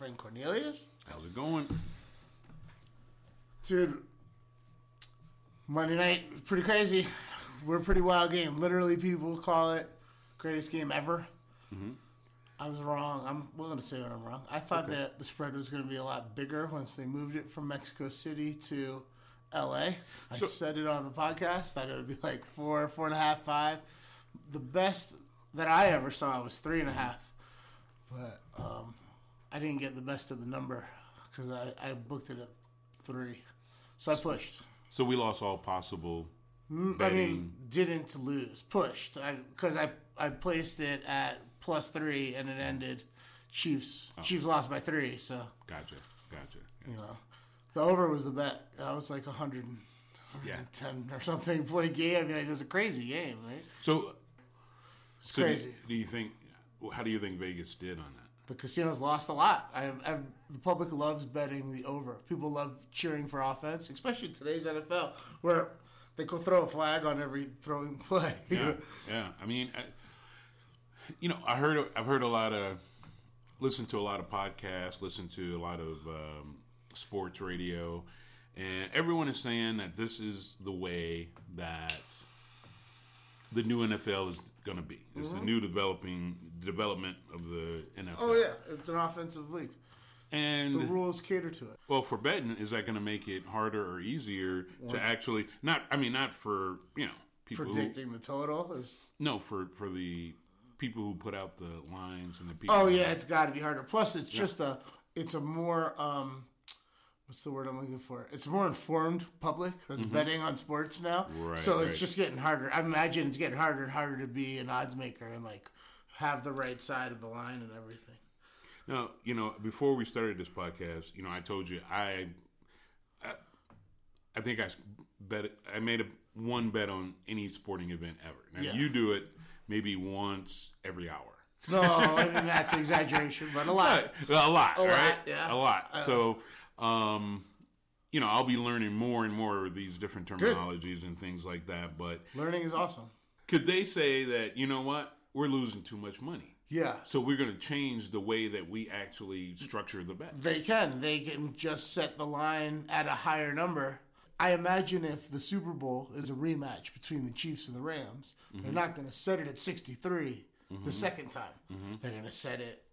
Friend Cornelius. How's it going? Dude, Monday night, was pretty crazy. We're a pretty wild game. Literally, people call it greatest game ever. I was wrong. I'm willing to say when I'm wrong. I thought that the spread was going to be a lot bigger once they moved it from Mexico City to L.A. I said it on the podcast. Thought it would be like four, four and a half, five. The best that I ever saw was three and a half, but um, I didn't get the best of the number because I, I booked it at three. So I pushed. So we lost all possible mm, I mean, didn't lose. Pushed. Because I, I placed it at plus three and it ended Chiefs. Oh. Chiefs lost by three. So, gotcha, gotcha. you know, the over was the bet. That was like 100, Yeah. 110 or something play game. I mean, like, it was a crazy game, right? So, It's so do, crazy. do you think? How do you think Vegas did on that? The casinos lost a lot. I, I, the public loves betting the over. People love cheering for offense, especially today's NFL, where they go throw a flag on every throwing play. Yeah, yeah. I mean, I, you know, I heard I've heard a lot of listen to a lot of podcasts, listen to a lot of um, sports radio, and everyone is saying that this is the way that the new NFL is going to be. It's the new developing development of the NFL. oh yeah, it's an offensive league. and The rules cater to it. Well, for betting, is that going to make it harder or easier to actually not? I mean, not for you know people. Who, Predicting the total is. no, for for the people who put out the lines and the people. Oh yeah, it's got to be harder. Plus, it's just a. It's a more. um What's the word I'm looking for? It's a more informed public that's betting on sports now. Mm-hmm. Right, so right. it's just getting harder. I imagine it's getting harder and harder to be an odds maker and like have the right side of the line and everything. Now, you know, before we started this podcast, you know, I told you I, I, I think I s- bet I made a one bet on any sporting event ever. Now Yeah. you do it maybe once every hour. No, I mean that's an exaggeration, but a lot. Right. A lot, A lot, right? yeah. A lot. so, um, you know, I'll be learning more and more of these different terminologies and things like that. But Learning is awesome. could they say that, you know what, we're losing too much money? Yeah. So we're going to change the way that we actually structure the bet. They can. They can just set the line at a higher number. I imagine if the Super Bowl is a rematch between the Chiefs and the Rams, they're mm-hmm. not going to set it at 63 the mm-hmm. second time. Mm-hmm. They're going to set it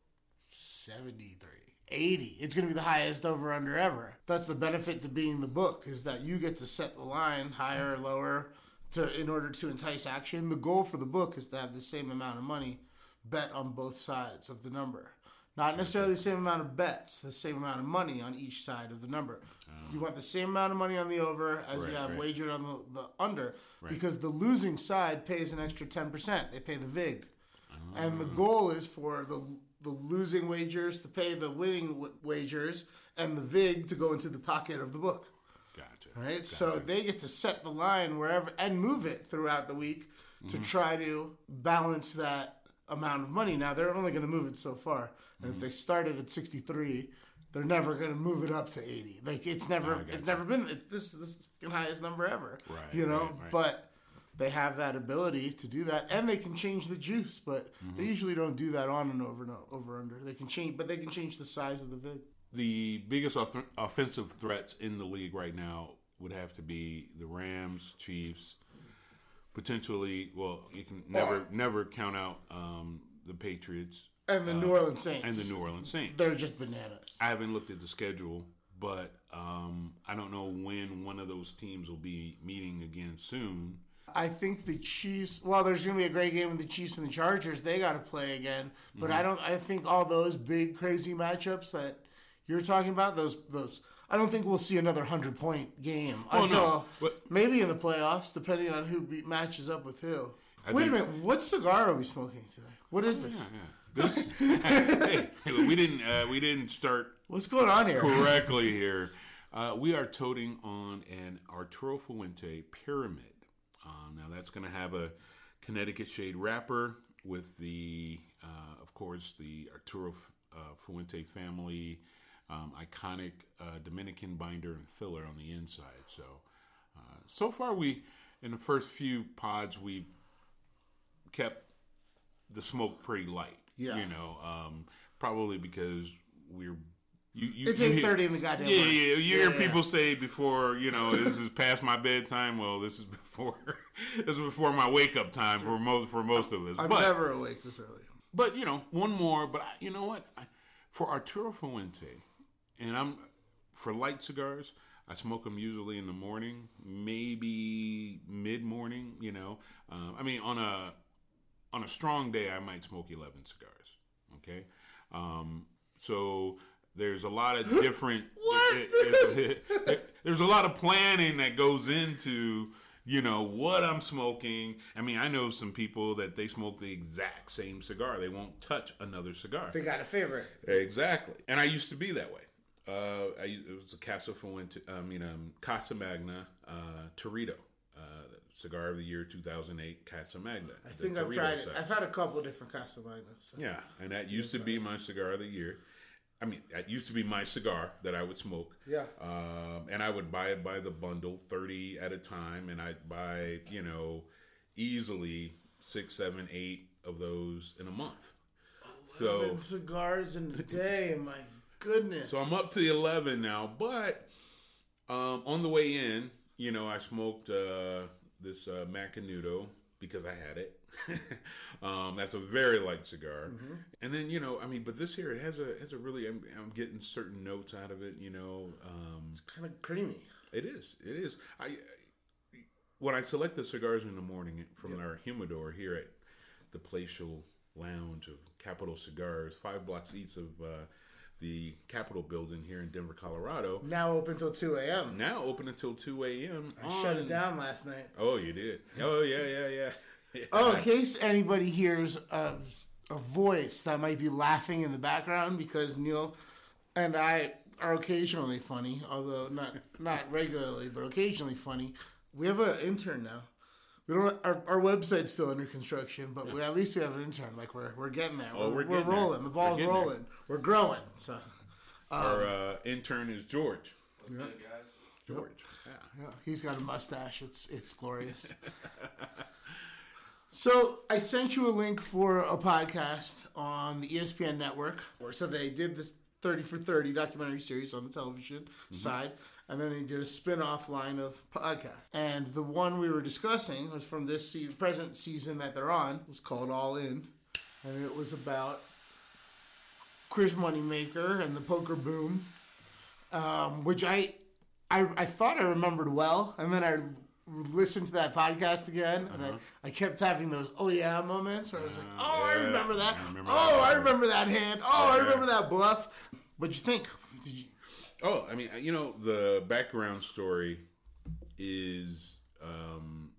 73, 80. It's going to be the highest over under ever. That's the benefit to being the book is that you get to set the line higher or lower to in order to entice action. The goal for the book is to have the same amount of money bet on both sides of the number. Not necessarily the same amount of bets, the same amount of money on each side of the number. Oh. You want the same amount of money on the over as you have right. wagered on the, the under because the losing side pays an extra 10%. They pay the VIG. Oh. And the goal is for the the losing wagers to pay the winning w- wagers and the VIG to go into the pocket of the book. Gotcha. Right? So they get to set the line wherever and move it throughout the week to try to balance that amount of money. Now they're only going to move it so far. And if they started at 63, they're never going to move it up to 80. Like it's never it's never been it's, this is the highest number ever. Right, You know, right, right. but they have that ability to do that and they can change the juice, but they usually don't do that on and over and over under. They can change but they can change the size of the vig. The biggest off- offensive threats in the league right now would have to be the Rams, Chiefs, potentially. Well, you can never never count out um, the Patriots and the New Orleans Saints. and the New Orleans Saints. They're just bananas. I haven't looked at the schedule, but um, I don't know when one of those teams will be meeting again soon. I think the Chiefs. Well, there's going to be a great game with the Chiefs and the Chargers. They got to play again. But Mm-hmm. I don't. I think all those big crazy matchups that you're talking about, those those. I don't think we'll see another hundred point game Oh, no, until but- maybe in the playoffs, depending on who be, matches up with who. I Wait think- a minute. What cigar are we smoking today? What is this? Yeah, yeah. This, hey, we didn't uh, we didn't start What's going on here? correctly here. Uh, we are toting on an Arturo Fuente pyramid. Um, now that's going to have a Connecticut shade wrapper with the, uh, of course, the Arturo uh, Fuente family um, iconic uh, Dominican binder and filler on the inside. So, uh, so far we in the first few pods we kept the smoke pretty light. Yeah. you know, um, probably because we're. You, you, It's hear- 8:30 in the goddamn Yeah, morning. yeah. You hear Yeah, yeah. people say before, you know, this is past my bedtime. Well, this is before, this is before my wake up time for most for most of us. I'm but never awake this early. but you know, one more. But I, you know what? I, for Arturo Fuente, and I'm for light cigars. I smoke them usually in the morning, maybe mid morning. You know, um, I mean, on a on a strong day, I might smoke eleven cigars. Okay, um, so there's a lot of different. What? there's a lot of planning that goes into you know what I'm smoking. I mean, I know some people that they smoke the exact same cigar. They won't touch another cigar. They got a favorite. Exactly. And I used to be that way. Uh, I, it was a Casa Fuente, I mean, um, Casa Magna uh, Torito, uh, cigar of the year 2008, Casa Magna. I think I've tried it. I've had a couple different Casa Magnas. So. Yeah, and that used to be my cigar of the year. I mean, that used to be my cigar that I would smoke. Yeah. Um, and I would buy it by the bundle, 30 at a time, and I'd buy, you know, easily six, seven, eight of those in a month. So, cigars in a day. My goodness. so I'm up to 11 now, but um, on the way in, you know, I smoked uh, this uh, Macanudo because I had it. um, that's a very light cigar, and then you know, I mean, but this here it has a has a really. I'm, I'm getting certain notes out of it. You know, um, it's kind of creamy. it is. It is. I when I select the cigars in the morning from our humidor here at the Palatial Lounge of Capital Cigars, five blocks east of uh, the Capitol Building here in Denver, Colorado. Now open until 2 a.m. Now open until two a.m. I shut it down last night. Oh, you did. Oh, yeah, yeah, yeah. Oh, in case anybody hears a, a voice that might be laughing in the background because Neil and I are occasionally funny, although not not regularly, but occasionally funny. We have an intern now. We don't. Our, our website's still under construction, but we, at least we have an intern. Like we're we're getting there. Oh, we're, we're getting there. rolling. The ball's We're getting there. rolling. We're growing. So Our uh, intern is George. What's good, guys? George. Yeah. Yeah, he's got a mustache. It's it's glorious. so I sent you a link for a podcast on the ESPN network. Or so they did this thirty for thirty documentary series on the television side, and then they did a spin-off line of podcasts. And the one we were discussing was from this se- present season that they're on. It was called All In, and it was about Chris Moneymaker and the poker boom um, which I, I I thought I remembered well, and then I listened to that podcast again, and I, I kept having those oh yeah moments where I was like, oh I remember that, I remember oh that. I remember that hand, oh I remember that bluff. What'd you think? Did you, Oh, I mean, you know, the background story is, um,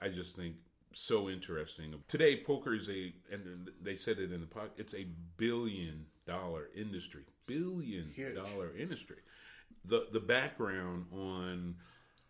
I just think, so interesting. Today, poker is a, and they said it in the pod, it's a billion dollar industry, billion dollar industry. The the background on,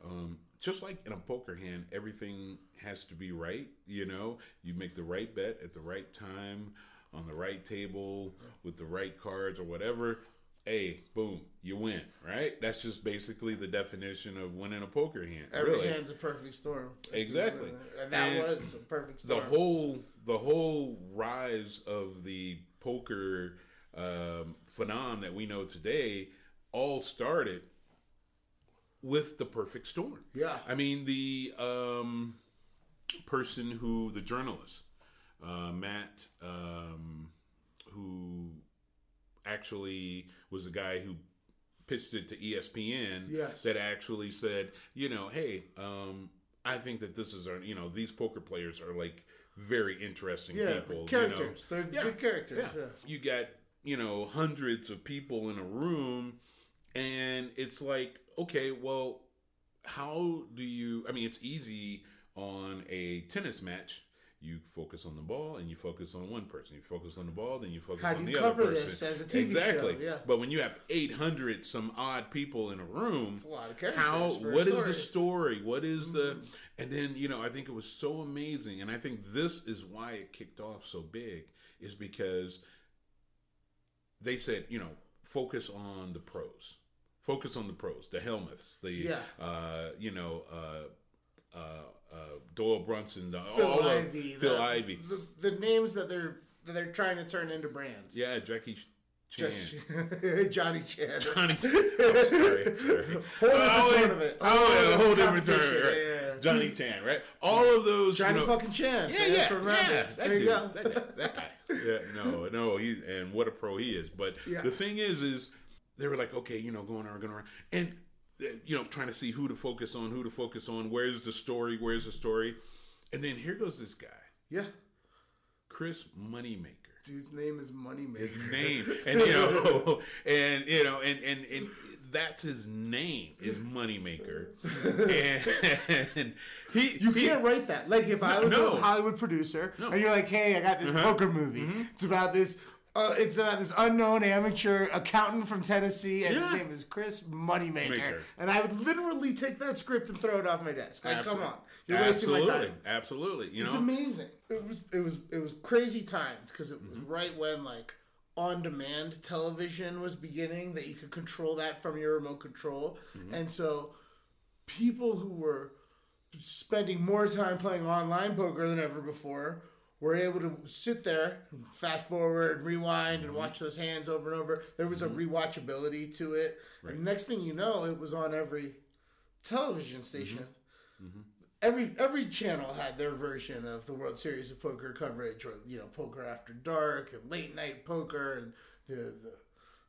um, just like in a poker hand, everything has to be right. You know, you make the right bet at the right time on the right table with the right cards or whatever. Hey, boom, you win, right? That's just basically the definition of winning a poker hand. every really. hand's a perfect storm. Exactly. and that And was a perfect storm. the whole the whole rise of the poker um, phenom that we know today all started with the perfect storm. Yeah. I mean the um, person who the journalist uh, Matt um, who actually was the guy who pitched it to ESPN. Yes. That actually said, you know, hey, um, I think that this is our, you know, these poker players are like very interesting Yeah, people. characters. You know? They're good characters, yeah. You got, you know, hundreds of people in a room, and it's like, okay, well, how do you? I mean, it's easy on a tennis match. You focus on the ball and you focus on one person. You focus on the ball, then you focus How on do the you other person. this as a TV exactly. show? Yeah. But when you have eight hundred some odd people in a room, a lot of characters how? What is the story? What is the? Mm-hmm. And then you know, I think it was so amazing, and I think this is why it kicked off so big, is because they said, you know, focus on the pros, focus on the pros, the Helmuths, the, Yeah. uh, you know, uh, uh, uh, Doyle Brunson, the, Phil all of- Ivey. Phil the, Ivey, The, the names that they're that they're trying to turn into brands. yeah, Jackie Chan. Just- Johnny Chan. Johnny, I'm sorry, sorry. Whole different tournament. Oh, yeah, whole different tournament. Right. Yeah, yeah. Johnny Chan, right? All of those. you know- fucking Chan. Yeah, yeah, yeah. That There you go. That, guy- that guy. Yeah, no, no, he and what a pro he is. But Yeah. the thing is, is they were like, okay, you know, going around, going around, and uh, you know, trying to see who to focus on, who to focus on. Where's the story? Where's the story? And then here goes this guy, Yeah. Chris Moneymaker. Dude's name is Moneymaker. His name, and you know, and you know, and and and that's his name is Moneymaker, and he You he- can't write that. Like if I was no. a Hollywood producer No. and you're like, "Hey, I got this Uh-huh. poker movie. Mm-hmm. It's about this. Uh, it's about this unknown amateur accountant from Tennessee, and his name is Chris Moneymaker." Maker. And I would literally take that script and throw it off my desk. Like, come on, you're wasting my time. absolutely. You It's know, amazing. It was it was it was crazy times because it was Mm-hmm. right when like on demand television was beginning that you could control that from your remote control, Mm-hmm. and so people who were spending more time playing online poker than ever before were able to sit there, fast forward, rewind, Mm-hmm. and watch those hands over and over. There was a mm-hmm. rewatchability to it, and next thing you know, it was on every television mm-hmm. station mm-hmm. every every channel had their version of the World Series of Poker coverage, or you know, Poker After Dark and Late Night Poker, and the the,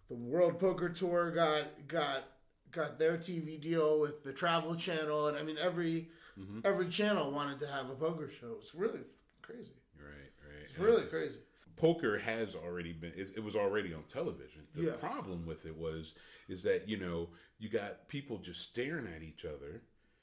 the World Poker Tour got got got their TV deal with the Travel Channel, and I mean every every channel wanted to have a poker show. It's really crazy. It's really crazy. poker has already been it, it was already on television. The Yeah. problem with it was is that you know you got people just staring at each other.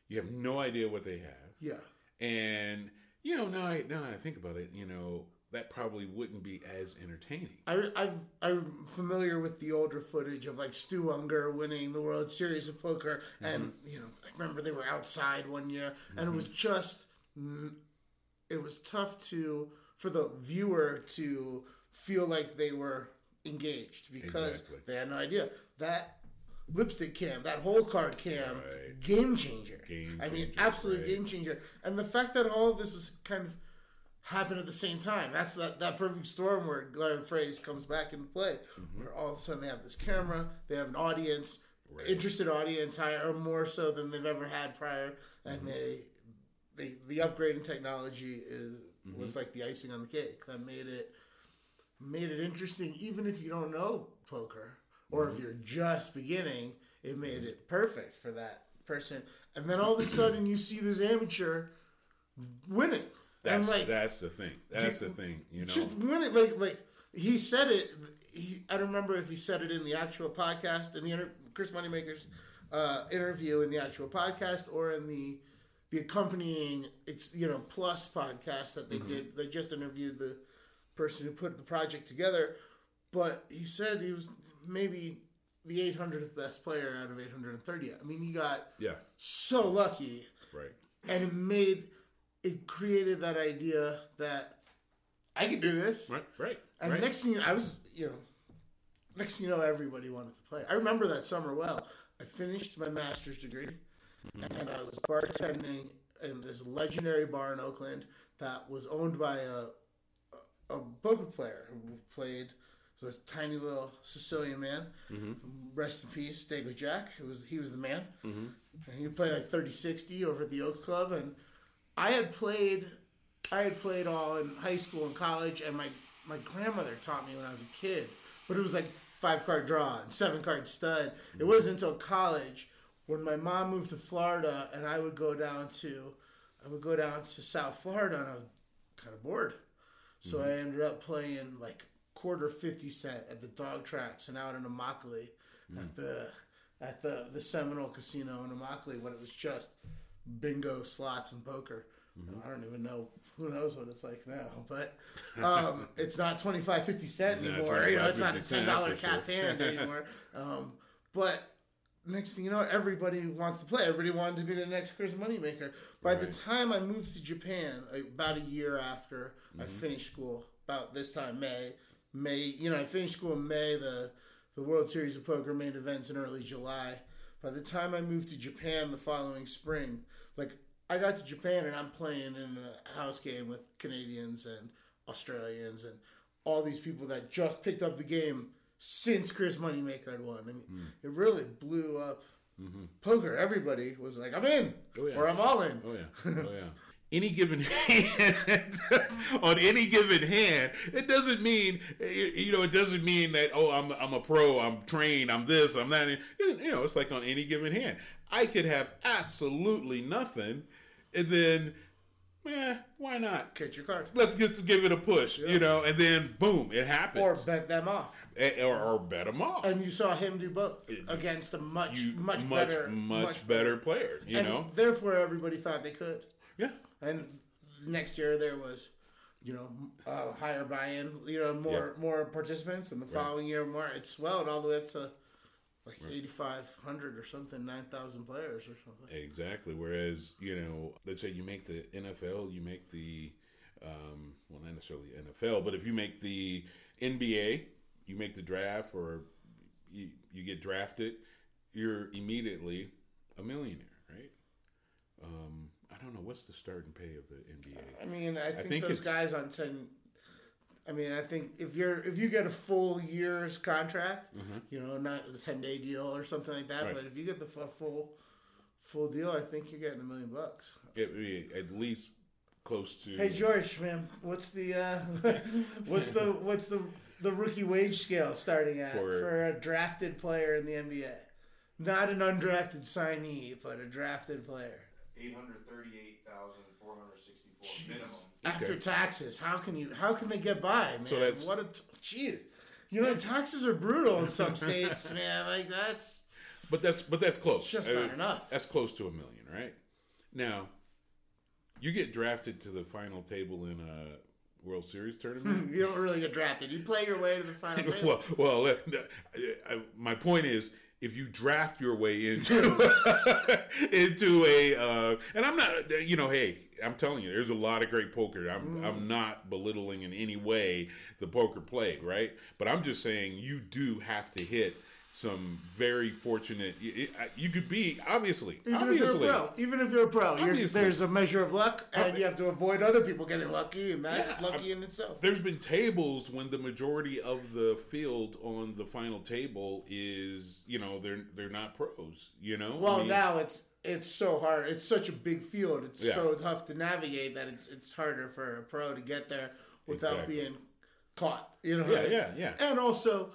You have no idea what they have. Yeah. and you know now I, now I think about it you know that probably wouldn't be as entertaining. I, I've, I'm familiar with the older footage of like Stu Ungar winning the World Series of Poker, and you know I remember they were outside one year, and it was just mm, it was tough to for the viewer to feel like they were engaged because Exactly. they had no idea that lipstick cam, that whole card cam, Right. game changer. Game I mean, changer, absolute right. game changer, and the fact that all of this was kind of happened at the same time. That's that, that perfect storm where Glenn Phrase comes back into play, Mm-hmm. where all of a sudden they have this camera, they have an audience, interested audience, higher or more so than they've ever had prior, and Mm-hmm. they, they the upgrade in technology is Mm-hmm. was like the icing on the cake that made it made it interesting, even if you don't know poker or Mm-hmm. if you're just beginning. It made it perfect for that person, and then all of a sudden you see this amateur winning. that's like that's the thing that's the thing you know just winning, like like he said it. He, I don't remember if he said it in the actual podcast in the inter- Chris Moneymaker's uh, interview in the actual podcast or in the the accompanying ex- you know plus podcast that they Mm-hmm. did. They just interviewed the person who put the project together, but he said he was maybe the 800th best player out of 830. I mean, he got yeah so lucky right and it made it created that idea that I can do this. right right And right. next thing you know, I was, you know, next thing you know, everybody wanted to play. I remember that summer well. I finished my master's degree, Mm-hmm. and uh, I was bartending in this legendary bar in Oakland that was owned by a a, poker player who played. So this tiny little Sicilian man, mm-hmm. rest in peace, Dago Jack. It was he was the man, mm-hmm. and he would play like 30-60 over at the Oaks Club, and I had played, I had played all in high school and college, and my my grandmother taught me when I was a kid, but it was like five card draw and seven card stud. It wasn't until college when my mom moved to Florida and I would go down to I would go down to South Florida and I was kind of bored. So I ended up playing like quarter fifty cent at the dog tracks and out in Immokalee at the at the the Seminole Casino in Immokalee when it was just bingo, slots, and poker. I don't even know who knows what it's like now, but um, it's not 25, 50 cent not anymore. You know, it's not a ten cent, dollar sure. anymore. Um, but next thing you know, everybody wants to play. Everybody wanted to be the next Chris Moneymaker. By the time I moved to Japan, about a year after I Mm-hmm. finished school, about this time May, May, you know, I finished school in May. The the World Series of Poker main events in early July. By the time I moved to Japan the following spring, like I got to Japan and I'm playing in a house game with Canadians and Australians and all these people that just picked up the game since Chris Moneymaker had won. I mean, Hmm. it really blew up poker. Everybody was like, "I'm in," Mm-hmm. Oh, yeah. or "I'm all in." Oh yeah, oh yeah. Any given hand, on any given hand, it doesn't mean you know. It doesn't mean that oh, I'm I'm a pro, I'm trained, I'm this, I'm that. You know, it's like on any given hand. I could have absolutely nothing, and then, eh, why not? Catch your card, Let's just give it a push, you know, and then boom, it happens. or bet them off. Or, or bet them off. And you saw him do both against a much, You- much, much, better, much better player. You and know, therefore everybody thought they could. yeah. And next year there was, you know, uh, higher buy-in, you know, more more participants, and the following year more. It swelled all the way up to like eighty five hundred or something, nine thousand players or something. Exactly. Whereas, you know, let's say you make the NFL, you make the, um, well, not necessarily NFL, but if you make the NBA, you make the draft or you, you get drafted, you're immediately a millionaire, right? Um, I don't know. What's the starting pay of the NBA? I mean, I think, think those guys on ten. I mean, I think if you're if you get a full year's contract, you know, not a ten day deal or something like that, Right. but if you get the full full deal, I think you're getting a million bucks. It, it- at least close to. Hey George, man, what's the uh, what's the what's the the rookie wage scale starting at For- for, a drafted player in the NBA? Not an undrafted signee, but a drafted player. Eight hundred thirty-eight thousand four hundred sixty-four minimum. After taxes, how can you how can they get by, man? So that's- what a t- jeez. You know, taxes are brutal in some states, man. Like that's But that's but that's close. It's just Uh, not enough. That's close to a million, right? Now, you get drafted to the final table in a World Series tournament. you don't really get drafted. You play your way to the final. well, well, uh, I- my point is, if you draft your way into into a, uh, and I'm not, you know, hey, I'm telling you, there's a lot of great poker. I'm I'm not belittling in any way the poker play, right? But I'm just saying you do have to hit some very fortunate. You, uh, you could be obviously, Even obviously, if you're a pro, even if you're a pro, you're, there's a measure of luck, and you have to avoid other people getting lucky, and that's Yeah, lucky in itself. There's been tables when the majority of the field on the final table is, you know, they're they're not pros. You know, I Well, mean, now it's it's so hard. It's such a big field. It's Yeah. so tough to navigate that it's it's harder for a pro to get there without Exactly. being caught. You know. Yeah, yeah, yeah. And also,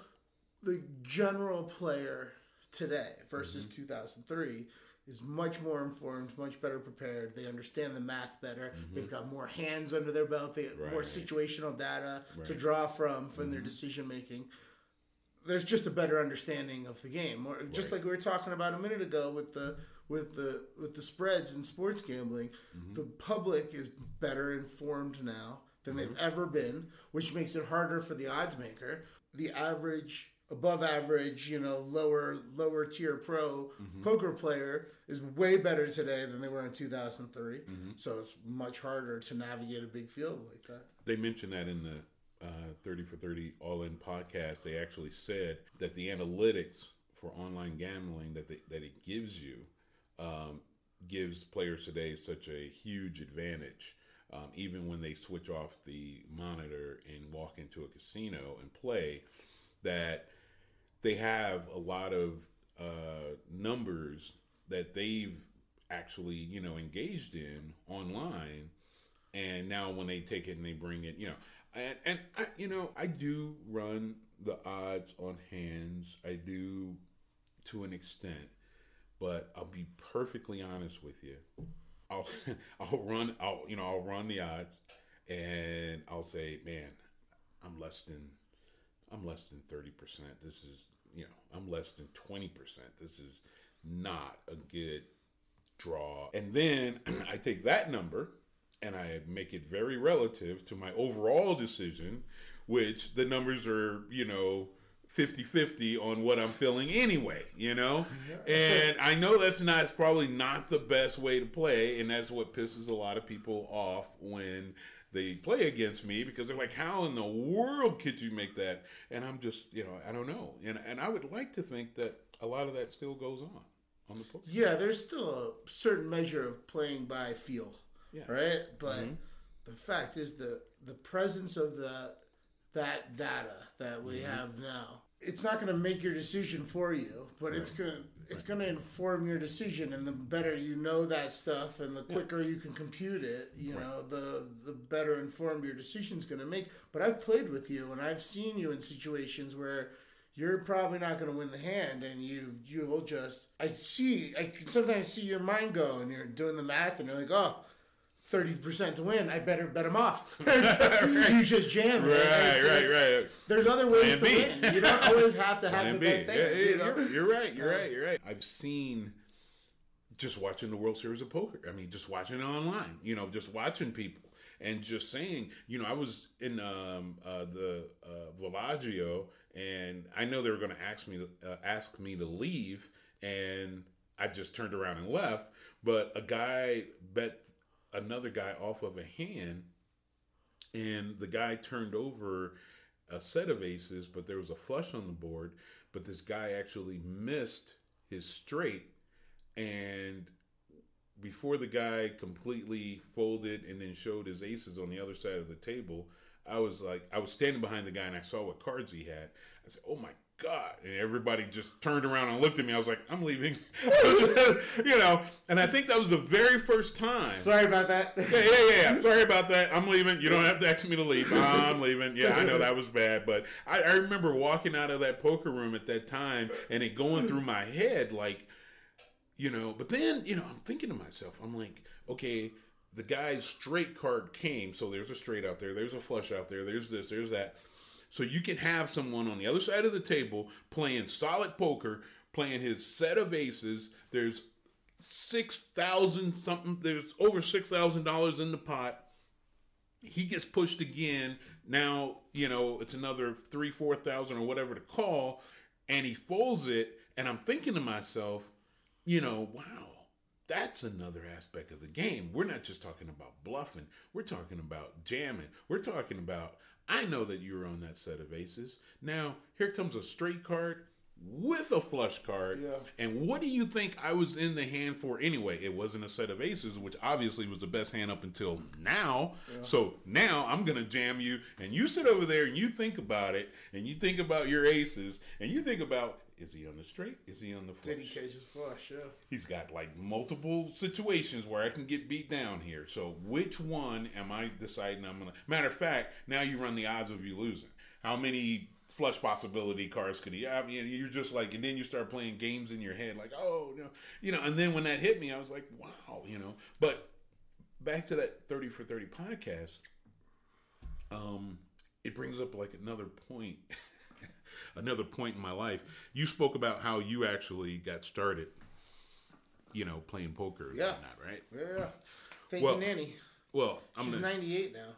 the general player today versus Mm-hmm. 2003 is much more informed, much better prepared. They understand the math better. They've got more hands under their belt. They have more Mm-hmm. Situational data to Right. Mm-hmm. draw from from their decision making there's just a better understanding of the game. Or just Right. like we were talking about a minute ago with the with the with the spreads in sports gambling, Mm-hmm. the public is better informed now than they've Mm-hmm. ever been, which makes it harder for the odds maker. The average above average, you know, lower lower tier pro Mm-hmm. poker player is way better today than they were in 2003. Mm-hmm. So it's much harder to navigate a big field like that. they mentioned that in the uh, 30 for 30 All In podcast. They actually said that the analytics for online gambling that they, that it gives you um, gives players today such a huge advantage. Um, even when they switch off the monitor and walk into a casino and play, that they have a lot of uh, numbers that they've actually you know engaged in online and now when they take it and they bring it you know and and I, you know I do run the odds on hands. I do to an extent, but I'll be perfectly honest with you. I'll I'll run I'll you know I'll run the odds, and I'll say, man, I'm less than I'm less than thirty percent. This is you know I'm less than twenty percent. This is not a good draw. And then I take that number and I make it very relative to my overall decision, which the numbers are, you know, 50 50 on what I'm feeling anyway, you know? And I know that's not, it's probably not the best way to play. And that's what pisses a lot of people off when they play against me because they're like, how in the world could you make that? And I'm just, you know, I don't know. And, and I would like to think that a lot of that still goes on on the poker. Yeah, there's still a certain measure of playing by feel, Yeah. right? But mm-hmm. the fact is the the presence of the that data that we mm-hmm. have now, it's not going to make your decision for you, but it's going to it's going to inform your decision, and the better you know that stuff, and the quicker you can compute it, you know, the the better informed your decision's going to make. But I've played with you, and I've seen you in situations where you're probably not going to win the hand, and you you'll just I see I can sometimes see your mind go, and you're doing the math, and you're like, oh. 30% to win, I better bet him off. So You just jam. Right, uh, right, right. There's other ways to win. You don't always have to have Plan the B. best Yeah, you know? you're, right. You're right. You're right. I've seen just watching the World Series of Poker. I mean, just watching it online. You know, just watching people and just saying. You know, I was in um, uh, the uh, Bellagio, and I know they were going to ask me to uh, ask me to leave, and I just turned around and left. But a guy bet another guy off of a hand and the guy turned over a set of aces, but there was a flush on the board. But this guy actually missed his straight, and before the guy completely folded and then showed his aces on the other side of the table, I was like, I was standing behind the guy and I saw what cards he had. I said, "Oh my god!" And everybody just turned around and looked at me. I was like, "I'm leaving," you know. And I think that was the very first time. Sorry about that. Yeah, yeah, yeah, yeah. Sorry about that. I'm leaving. You don't have to ask me to leave. I'm leaving. Yeah, I know that was bad, but I, I remember walking out of that poker room at that time and it going through my head like, you know. But then, you know, I'm thinking to myself, I'm like, okay, the guy's straight card came, so there's a straight out there, there's a flush out there, there's this, there's that. So you can have someone on the other side of the table playing solid poker, playing his set of aces. There's six thousand something. There's over six thousand dollars in the pot. He gets pushed again. Now you know it's another three, four thousand or whatever to call, and he folds it. And I'm thinking to myself, you know, wow, that's another aspect of the game. We're not just talking about bluffing. We're talking about jamming. We're talking about. I know that you're on that set of aces. Now here comes a straight card with a flush card. Yeah. And what do you think I was in the hand for anyway? It wasn't a set of aces, which obviously was the best hand up until now. So now I'm going to jam you, and you sit over there and you think about it, and you think about your aces, and you think about is he on the straight? Is he on the flush? Did he catch his flush? Yeah. He's got like multiple situations where I can get beat down here. So which one am I deciding I'm gonna? Matter of fact, now you run the odds of you losing. How many flush possibility cards could he have? And you're just like, and then you start playing games in your head, like, oh no, you know. And then when that hit me, I was like, wow, you know. But back to that thirty for thirty podcast. Um, it brings up like another point. another point in my life. You spoke about how you actually got started, you know, playing poker and Yeah. whatnot, right? Yeah. Thank Well, you, Nanny. Well, I'm She's gonna, 98 now.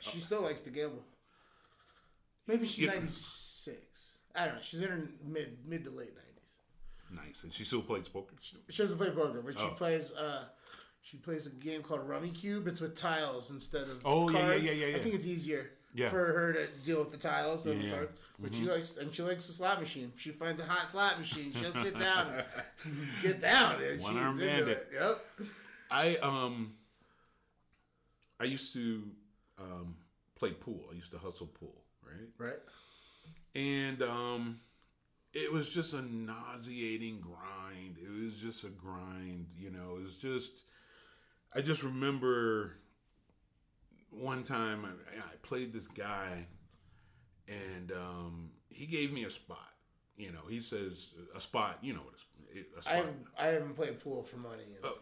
She still likes to gamble. Maybe she's You know- 96. I don't know. She's in her mid mid to late 90s. nice, and she still plays poker. She doesn't play poker, but she Oh. plays. uh She plays a game called Rummikub. It's with tiles instead of Oh, yeah, yeah, cards. yeah, yeah, I think it's easier Yeah. for her to deal with the tiles than Yeah, Mm-hmm. the cards. But she likes and she likes the slot machine. If she finds a hot slot machine, she'll sit down and get down. And One she's arm into bandit. it. Yep. I um, I used to um play pool. I used to hustle pool, right? Right. and um it was just a nauseating grind it was just a grind you know it was just i just remember one time I, I played this guy, and um, he gave me a spot. You know, he says a spot. You know what a, spot. I haven't, I haven't played pool for money. In, Oh.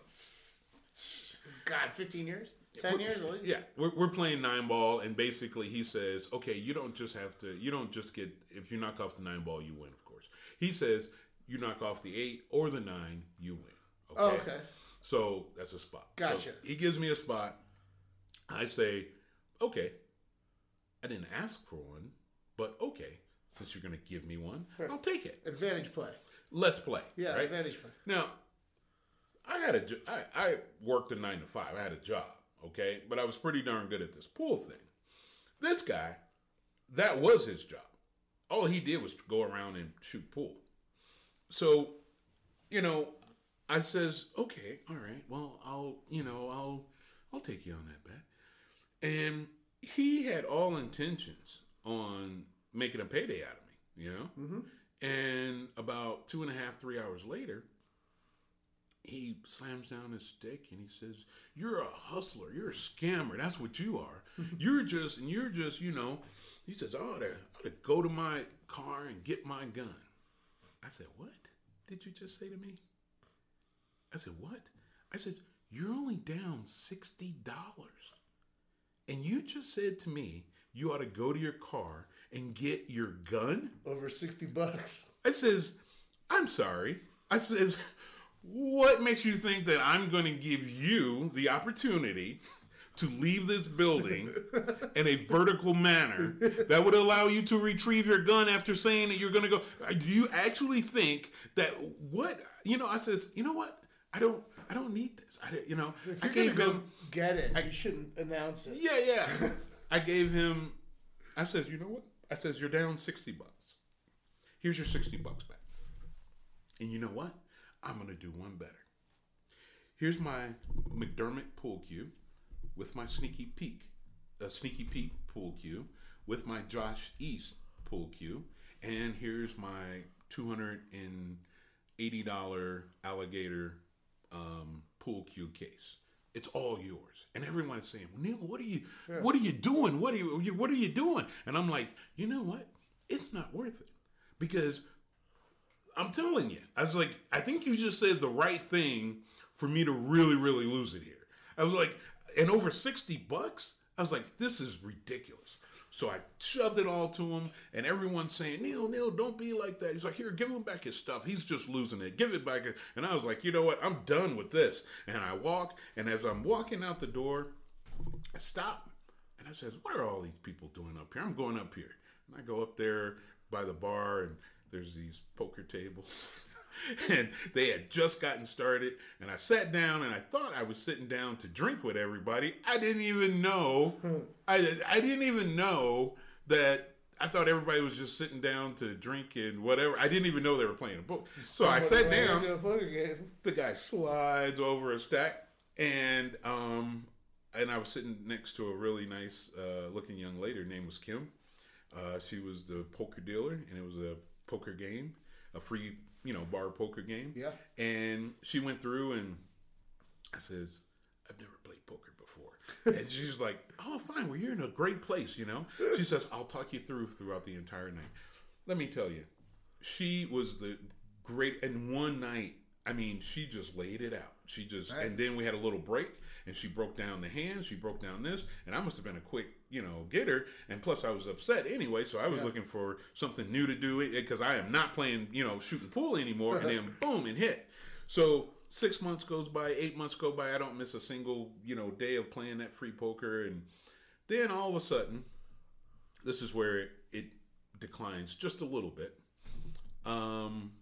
God, 15 years? 10 years at least? Yeah, we're, we're playing nine ball, and basically he says, okay, you don't just have to, you don't just get, if you knock off the nine ball, you win, of course. He says, you knock off the eight or the nine, you win. Oh, okay. So that's a spot. So Gotcha. he gives me a spot. I say, okay. I didn't ask for one, but okay. Since you're going to give me one, Right. I'll take it. Advantage play. Let's play. Yeah, right? advantage play. Now, I had a, jo- I, I worked a nine to five. I had a job, okay, but I was pretty darn good at this pool thing. This guy, that was his job. All he did was go around and shoot pool. So, you know, I says, okay, all right, well, I'll, you know, I'll, I'll take you on that bet. And he had all intentions on making a payday out of me, you know. Mm-hmm. And about two and a half, three hours later, he slams down his stick and he says, "You're a hustler. You're a scammer. That's what you are. you're just and you're just, you know." He says, "I ought to, I ought to go to my car and get my gun." I said, "What did you just say to me?" I said, "What?" I said, "You're only down sixty dollars, and you just said to me you ought to go to your car and get your gun." Over 60 bucks. I says, I'm sorry. I says, what makes you think that I'm going to give you the opportunity to leave this building in a vertical manner that would allow you to retrieve your gun after saying that you're going to go? Uh, Do you actually think that what you know? I says, you know what? I don't. I don't need this. I you know. If I gave him. go get it, you shouldn't announce it. Yeah, yeah. I gave him. I says, you know what? I says, you're down sixty bucks. Here's your sixty bucks back. And you know what? I'm gonna do one better. Here's my McDermott pool cue with my sneaky pete, a sneaky pete pool cue with my Joss East pool cue, and here's my two hundred and eighty dollar alligator um, pool cue case. It's all yours. And everyone's saying, Neil, what are you what are you doing? What are you you- what are you doing? And I'm like, you know what? It's not worth it. Because I'm telling you, I was like, I think you just said the right thing for me to really, really lose it here. I was like, and over 60 bucks? I was like, this is ridiculous. So I shoved it all to him, and everyone's saying, Neil, Neil, don't be like that. He's like, here, give him back his stuff. He's just losing it. Give it back. And I was like, you know what? I'm done with this. And I walk, and as I'm walking out the door, I stop and I says, "What are all these people doing up here?" I'm going up here, and I go up there by the bar, and there's these poker tables, and they had just gotten started. And I sat down, and I thought I was sitting down to drink with everybody. I didn't even know. I I didn't even know that. I thought everybody was just sitting down to drink and whatever. I didn't even know they were playing a book. So I sat down into a poker game. the guy slides over a stack and um and I was sitting next to a really nice uh, looking young lady. Her name was Kim. Uh, she was the poker dealer, and it was a poker game, a free you know bar poker game. Yeah. And she went through, and I says, "I've never played poker before." and she's like, "Oh, fine. Well, you're in a great place, you know." She says, "I'll talk you through throughout the entire night." Let me tell you, she was the great. And one night, I mean, she just laid it out. She just, and then we had a little break, and she broke down the hands. She broke down this, and I must have been a quick, you know, get her And plus, I was upset anyway, so I was looking for something new to do it because I am not playing, you know, shooting pool anymore. and then boom, and hit. So six months goes by, eight months go by. I don't miss a single, you know, day of playing that free poker, and then all of a sudden, this is where it, it declines just a little bit. Um,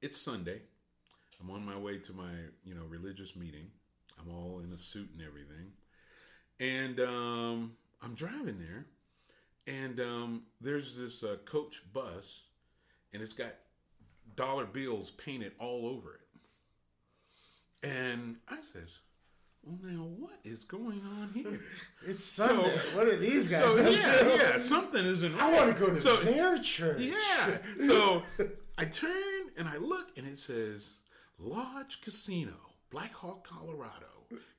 it's Sunday. I'm on my way to my you know religious meeting. I'm all in a suit and everything, and um, I'm driving there, and um, there's this uh, coach bus, and it's got dollar bills painted all over it. And I says, "Well, now what is going on here?" It's Sunday. what are these guys So yeah, yeah, something isn't right. I want to go to So- their church. yeah. So I turn and I look and it says Lodge Casino, Black Hawk, Colorado.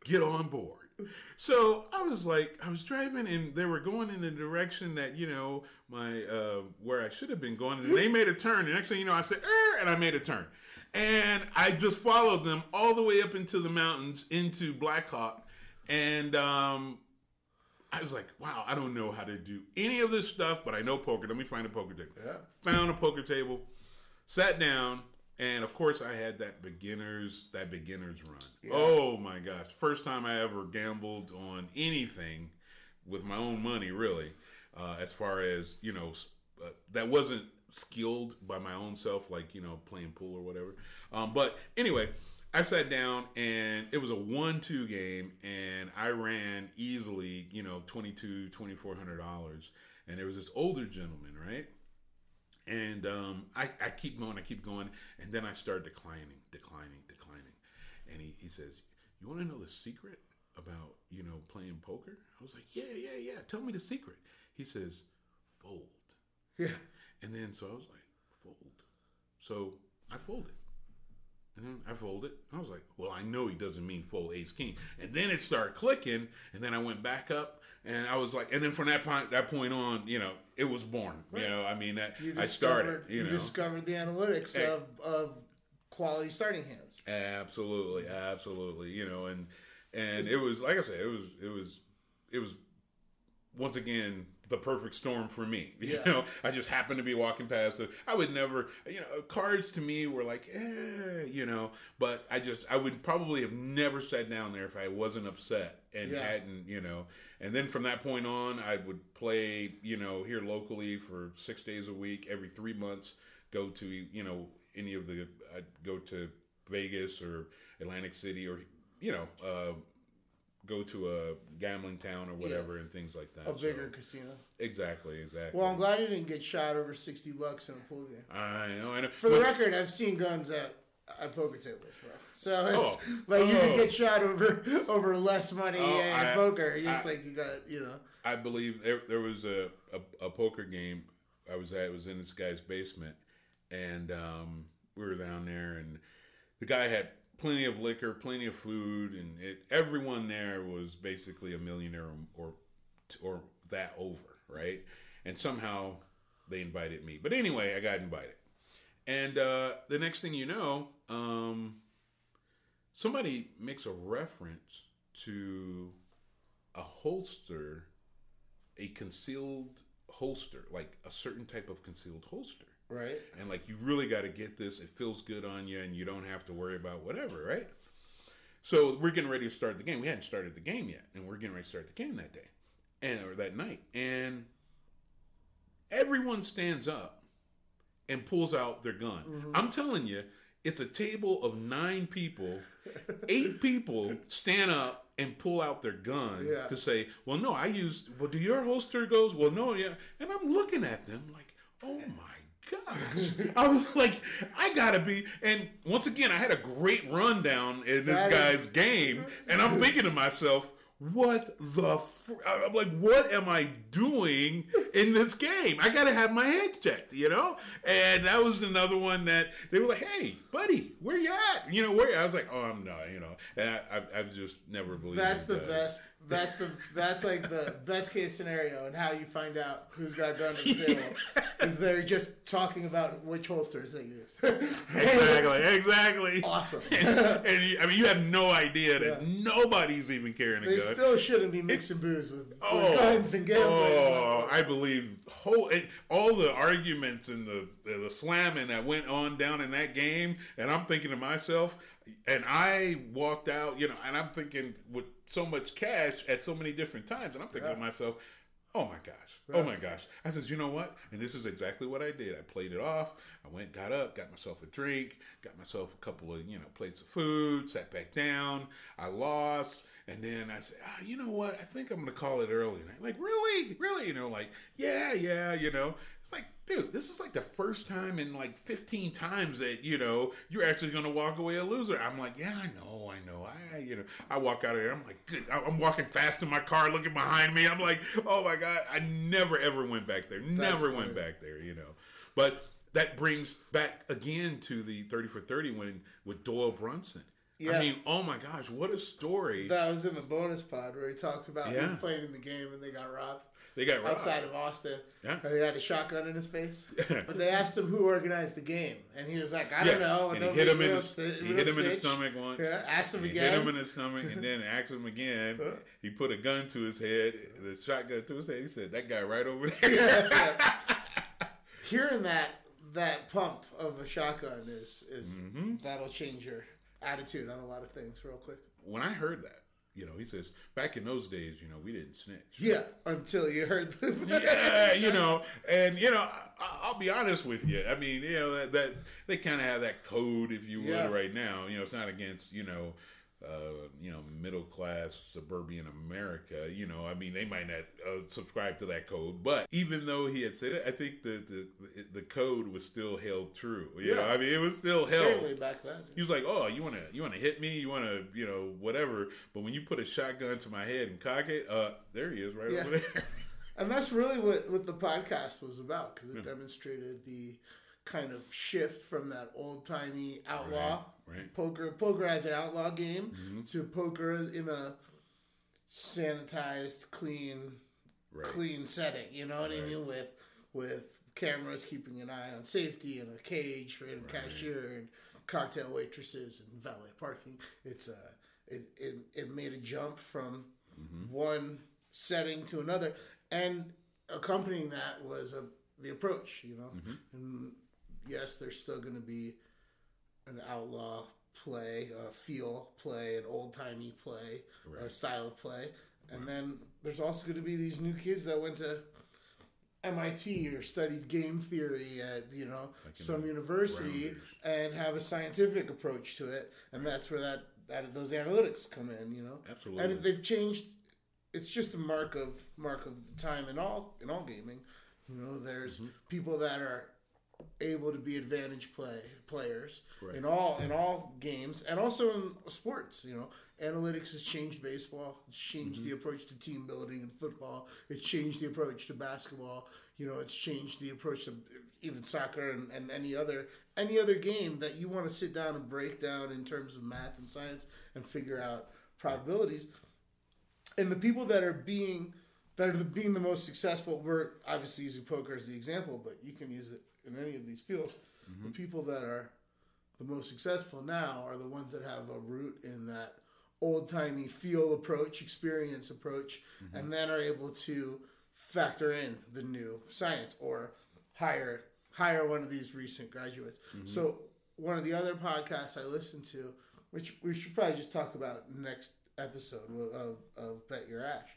Get on board. So I was like, I was driving, and they were going in the direction that you know my uh, where I should have been going, and they made a turn. The next thing you know, I said, er, and I made a turn, and I just followed them all the way up into the mountains into Black Hawk, and um, I was like, wow, I don't know how to do any of this stuff, but I know poker. Let me find a poker table. Found a poker table, sat down, and of course I had that beginners that beginners run. Oh my gosh, first time I ever gambled on anything with my own money, really. Uh, as far as you know, uh, that wasn't skilled by my own self, like you know playing pool or whatever. Um, but anyway, I sat down and it was a one-two game, and I ran easily, you know, twenty-two, twenty-four hundred dollars, and there was this older gentleman, right? And um, I, I keep going, I keep going, and then I start declining, declining, declining. And he, he says, You want to know the secret about, you know, playing poker? I was like, Yeah, yeah, yeah. Tell me the secret. He says, Fold. Yeah. And then so I was like, Fold. So I folded. And then I folded. I was like, well, I know he doesn't mean fold ace king. And then it started clicking. And then I went back up and I was like, and then from that point, that point on, you know, it was born. You know, I mean, that I started, discovered- you know. discovered the analytics Hey. of, of quality starting hands. Absolutely, absolutely. You know, and and it was like I said, it was it was it was once again the perfect storm for me. You Yeah. know, I just happened to be walking past it. I would never, you know, cards to me were like, eh, you know, but I just I would probably have never sat down there if I wasn't upset and Yeah. hadn't, you know. And then from that point on, I would play, you know, here locally for six days a week, every three months. Go to, you know, any of the. I'd go to Vegas or Atlantic City or, you know, uh, go to a gambling town or whatever and things like that. A bigger So- casino. exactly, exactly. Well, I'm glad you didn't get shot over 60 bucks in a pool game. I know. I know. For the But- record, I've seen guns at, at poker tables, bro. So it's Oh. like you can Oh. get shot over over less money Oh, at I- poker. Just I- like you got, you know. I believe there, there was a, a, a poker game I was at. It was in this guy's basement, and um, we were down there, and the guy had plenty of liquor, plenty of food, and it, everyone there was basically a millionaire or, or or that over, right? And somehow they invited me. But anyway, I got invited, and uh, the next thing you know, um, somebody makes a reference to a holster a concealed holster, like a certain type of concealed holster. Right. And like you really got to get this. It feels good on you, and you don't have to worry about whatever, right? So we're getting ready to start the game. We hadn't started the game yet, and we're getting ready to start the game that day, and or that night, and everyone stands up and pulls out their gun. Mm-hmm. I'm telling you, it's a table of nine people. Eight people stand up and pull out their gun Yeah. to say, "Well, no, I use. Well, do your holster goes? Well, no, yeah." And I'm looking at them like, "Oh my gosh!" I was like, "I gotta be." And once again, I had a great rundown in this That is- guy's game, and I'm thinking to myself. What the? Fr-? I'm like, what am I doing in this game? I gotta have my hands checked, you know. And that was another one that they were like, "Hey, buddy, where you at?" You know, where I was like, "Oh, I'm not," you know. And I, I've, I've just never believed. That's the that. best. That's the that's like the best case scenario and how you find out who's got a gun to the table is they're just talking about which holsters they use. Exactly, exactly. Awesome. and you, I mean, you have no idea that Yeah. nobody's even carrying a They gun. still shouldn't be mixing booze with, with Oh, guns and gambling. oh, I believe whole and all the arguments and the, the the slamming that went on down in that game, and I'm thinking to myself, and I walked out, you know, and I'm thinking with so much cash at so many different times, and I'm thinking to myself. Oh my gosh. Oh my gosh. I said, you know what? And this is exactly what I did. I played it off. I went, got up, got myself a drink, got myself a couple of, you know, plates of food, sat back down. I lost. And then I said, ah, you know what? I think I'm going to call it early. And I'm like, really? Really? You know, like, yeah, yeah, you know. It's like, dude, this is like the first time in like 15 times that, you know, you're actually going to walk away a loser. I'm like, yeah, I know, I know. I, you know, I walk out of there. I'm like, good. I'm walking fast in my car, looking behind me. I'm like, oh my God. I never ever went back there. Never went back there, you know. But that brings back again to the 30 for 30 when with Doyle Brunson. Yeah. I mean, oh my gosh, what a story! That was in the bonus pod where he talked about he Yeah. was playing in the game and they got robbed they got robbed. outside of Austin. Yeah. And he had a shotgun in his face. but they asked him who organized the game, and he was like, "I don't know." And no he hit him in real the, he hit him in the stomach once. Yeah, asked him again. hit him in the stomach and then asked him again. He put a gun to his head, the shotgun to his head. He said, "That guy right over there." Hearing that that pump of a shotgun is is Mm-hmm. that'll change your attitude on a lot of things real quick. when I heard that, you know, he says, "Back in those days, you know, we didn't snitch." Yeah, until you heard the yeah, you know, and you know, I, I'll be honest with you. I mean, you know that, that they kind of have that code, if you would, Yeah. right now. You know, it's not against you know, uh, you know, middle class suburban America. You know, I mean, they might not uh, subscribe to that code, but even though he had said it, I think the the the code was still held true. You know, Yeah. I mean, it was still held. Certainly back then. He was like, "Oh, you want to you want to hit me? You want to you know whatever?" But when you put a shotgun to my head and cock it, uh, there he is, right Yeah. over there. And that's really what, what the podcast was about because it demonstrated the kind of shift from that old timey outlaw Right, right. poker poker as an outlaw game mm-hmm. to poker in a sanitized, clean, Right. clean setting. You know what I mean? With with cameras keeping an eye on safety and a cage for a cashier and cocktail waitresses and valet parking. It's a it it, it made a jump from mm-hmm. one setting to another, and accompanying that was a the approach. You know, mm-hmm. and yes, there's still going to be an outlaw play, a feel play, an old timey play, a style of play, and then there's also going to be these new kids that went to MIT or studied game theory at you know some university Rounders. and have a scientific approach to it, and that's where that, that those analytics come in. You know, Absolutely. and they've changed. It's just a mark of mark of the time in all in all gaming. You know, there's Mm-hmm. people that are able to be advantage play players Right. in all in all games and also in sports. You know, analytics has changed baseball. It's changed Mm-hmm. the approach to team building in football. It's changed the approach to basketball. You know, it's changed the approach to even soccer and, and any other any other game that you want to sit down and break down in terms of math and science and figure out probabilities. And the people that are being that are being the most successful, we're obviously using poker as the example, but you can use it in any of these fields. The mm-hmm. people that are the most successful now are the ones that have a root in that old timey feel approach, experience approach, mm-hmm. and then are able to factor in the new science or hire hire one of these recent graduates. Mm-hmm. So one of the other podcasts I listened to, which we should probably just talk about next episode of, of Bet Your Ash,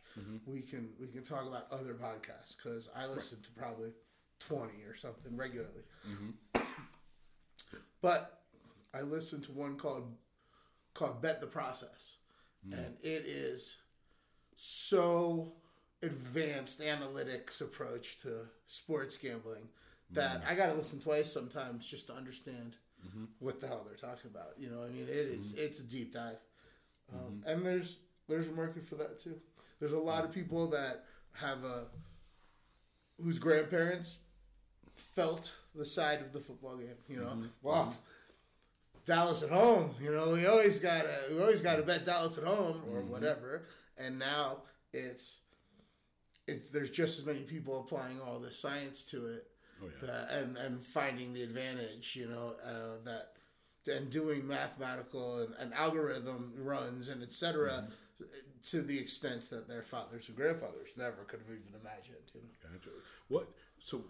we can we can talk about other podcasts because I listen to probably twenty or something regularly. Mm-hmm. But I listened to one called called Bet the Process, mm. and it is so advanced analytics approach to sports gambling that mm. I got to listen twice sometimes just to understand mm-hmm. what the hell they're talking about. You know, I mean, it is- mm-hmm. it's a deep dive, um, and there's there's a market for that too. There's a lot of people that have a whose grandparents felt the side of the football game. You know, mm-hmm. well, mm-hmm. Dallas at home. You know, we always gotta we always gotta bet Dallas at home or mm-hmm. whatever. And now it's it's there's just as many people applying all this science to it, oh, that, and and finding the advantage. You know uh, that and doing mathematical and, and algorithm runs and etc. To the extent that their fathers and grandfathers never could have even imagined. You know. Gotcha. What? So,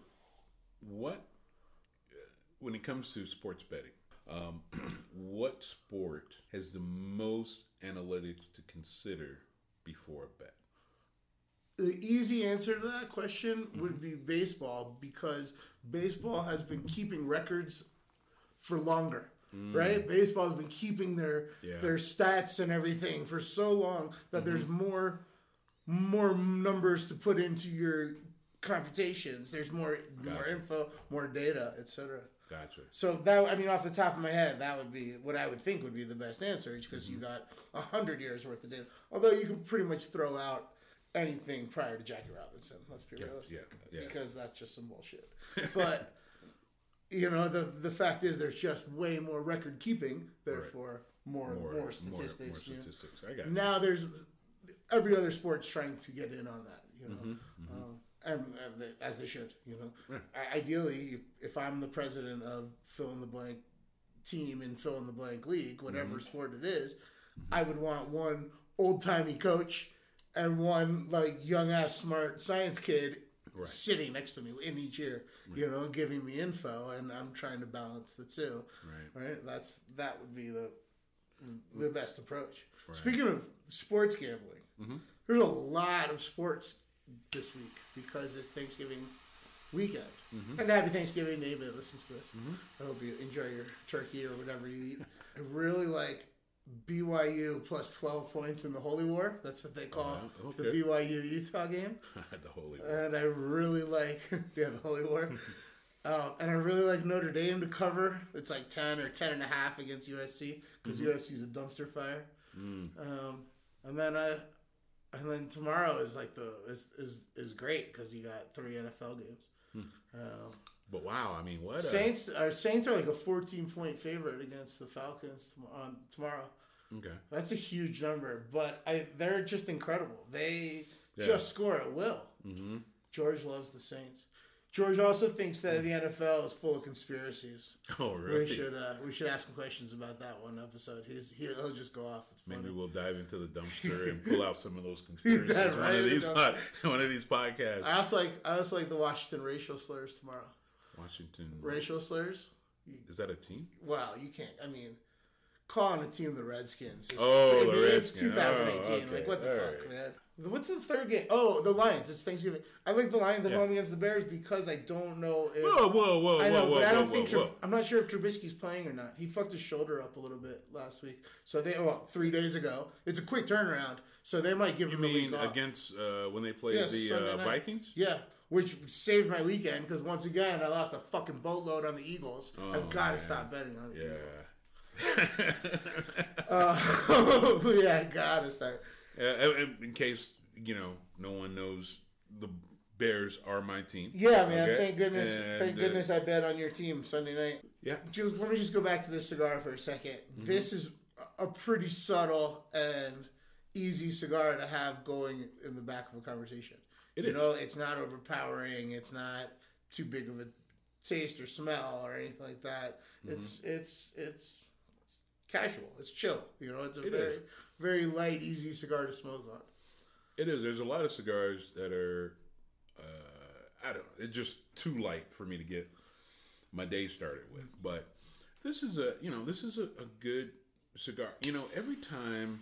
what? When it comes to sports betting, um, what sport has the most analytics to consider before a bet? the easy answer to that question would mm-hmm. be baseball because baseball has been keeping records for longer. Mm. Right, baseball has been keeping their Yeah. their stats and everything for so long that mm-hmm. there's more more numbers to put into your computations. There's more more info, more data, etc. Gotcha. So that I mean, off the top of my head, that would be what I would think would be the best answer, because you got a hundred years worth of data. Although you can pretty much throw out anything prior to Jackie Robinson. Let's be realistic, yeah, yeah. because that's just some bullshit. But you know, the the fact is, there's just way more record keeping, therefore more more, more statistics. More, you know. statistics. I got you. Now there's every other sport's trying to get in on that, you know, Mm-hmm, Um, and, and they, as they should, you know. I, ideally, if, if I'm the president of fill in the blank team in fill in the blank league, whatever Mm-hmm. sport it is, I would want one old timey coach and one like young ass smart science kid sitting next to me in each year, you know, giving me info, and I'm trying to balance the two. Right. Right. That's that would be the the best approach. Speaking of sports gambling, Mm-hmm. there's a lot of sports this week because it's Thanksgiving weekend. Mm-hmm. And happy Thanksgiving to anybody that listens to this. I hope you enjoy your turkey or whatever you eat. I really like BYU plus 12 points in the Holy War. That's what they call Uh, the. BYU Utah game. the holy. War. And I really like, yeah, the Holy War. Um, and I really like Notre Dame to cover. It's like 10 or 10 and a half against USC because USC is a dumpster fire. Um, and then I, and then tomorrow is like the is is, is great because you got three NFL games. Um, But wow, I mean, what? a- Saints are Saints are like a 14 point favorite against the Falcons on tomorrow. Okay. That's a huge number, but I they're just incredible. They Yeah. just score at will. Mm-hmm. George loves the Saints. George also thinks that the NFL is full of conspiracies. Oh, really? We should uh, we should ask him questions about that one episode. He's he'll just go off. It's funny. Maybe we'll dive into the dumpster and pull out some of those conspiracies. That one of the these, pod, one of these podcasts. I also like I also like the Washington racial slurs tomorrow. Washington. Racial slurs. Is that a team? Well, you can't. I mean, calling a team the Redskins. Is, Oh, I the mean, It's Redskins. 2018. Oh, okay. Like what the All fuck, right. man? What's the third game? Oh, the Lions. It's Thanksgiving. I like the Lions at Yeah. home against the Bears because I don't know if. Whoa, whoa, whoa, I know, whoa, whoa, but I don't whoa, think whoa, Trub- I'm not sure if Trubisky's playing or not. He fucked his shoulder up a little bit last week, so they well three days ago. It's a quick turnaround, so they might give You him a week off. against uh, when they played Yeah, the uh. Vikings? Yeah, which saved my weekend because once again I lost a fucking boatload on the Eagles. I've got to stop betting on the Yeah. Eagles. Uh, yeah, I gotta start. Uh, in in case you know, no one knows the Bears are my team. Yeah, man. Okay? Thank goodness. And, thank uh, goodness I bet on your team Sunday night. Yeah. Just let me just go back to this cigar for a 2nd Mm-hmm. This is a pretty subtle and easy cigar to have going in the back of a conversation. It you is. know, it's not overpowering. It's not too big of a taste or smell or anything like that. Mm-hmm. It's it's it's it's casual. It's chill. You know, it's a It very is. Very light, easy cigar to smoke on. It is. There's a lot of cigars that are, uh, I don't know, it's just too light for me to get my day started with. But this is a, you know, this is a, a good cigar. You know, every time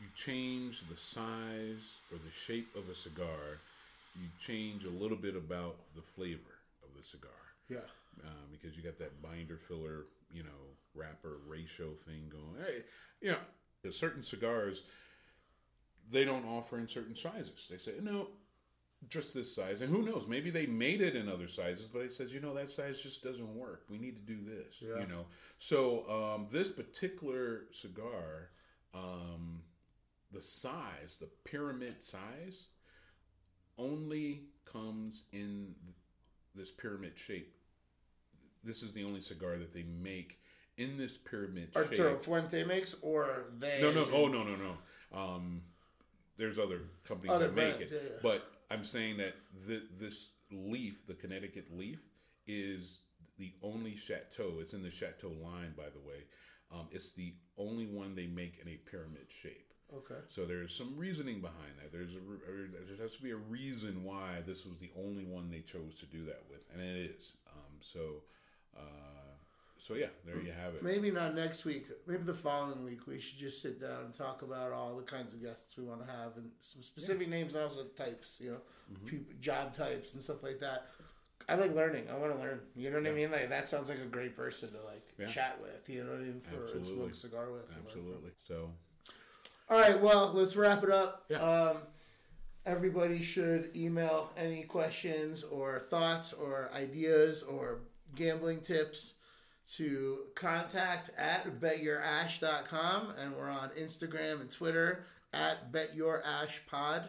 you change the size or the shape of a cigar, you change a little bit about the flavor of the cigar. Yeah. uh, because you got that binder filler, you know, wrapper ratio thing going. Hey, you know, there's certain cigars they don't offer in certain sizes. They say no, just this size, and who knows? Maybe they made it in other sizes, but it says you know that size just doesn't work. We need to do this. Yeah. You know, so um, this particular cigar, um, the size, the pyramid size, only comes in this pyramid shape. This is the only cigar that they make in this pyramid shape. Arturo Fuente makes or they No, no, in- oh no, no, no. Um, there's other companies Other that make brands, it, yeah, yeah. but I'm saying that th- this leaf, the Connecticut leaf, is the only chateau. It's in the chateau line, by the way. Um, it's the only one they make in a pyramid shape. Okay. So there's some reasoning behind that. There's a there has to be a reason why this was the only one they chose to do that with, and it is. Um, so, uh, so yeah, there you have it. Maybe not next week. Maybe the following week we should just sit down and talk about all the kinds of guests we want to have and some specific names and also types. You know, Mm-hmm. people, job types and stuff like that. I like learning. I want to learn. You know what I mean? Like that sounds like a great person to like Yeah. chat with. You know what I mean? For and smoke a cigar with. and learn from. Absolutely. So All right, well, let's wrap it up. Yeah. Um, everybody should email any questions or thoughts or ideas or gambling tips to contact at betyourash.com. And we're on Instagram and Twitter at betyourashpod.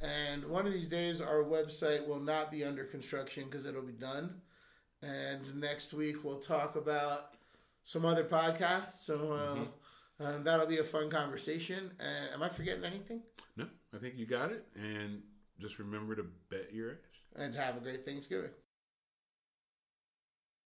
And one of these days, our website will not be under construction because it'll be done. And next week, we'll talk about some other podcasts, So uh, Uh, that'll be a fun conversation. Uh, am I forgetting anything? No, I think you got it. And just remember to bet your ass. And have a great Thanksgiving.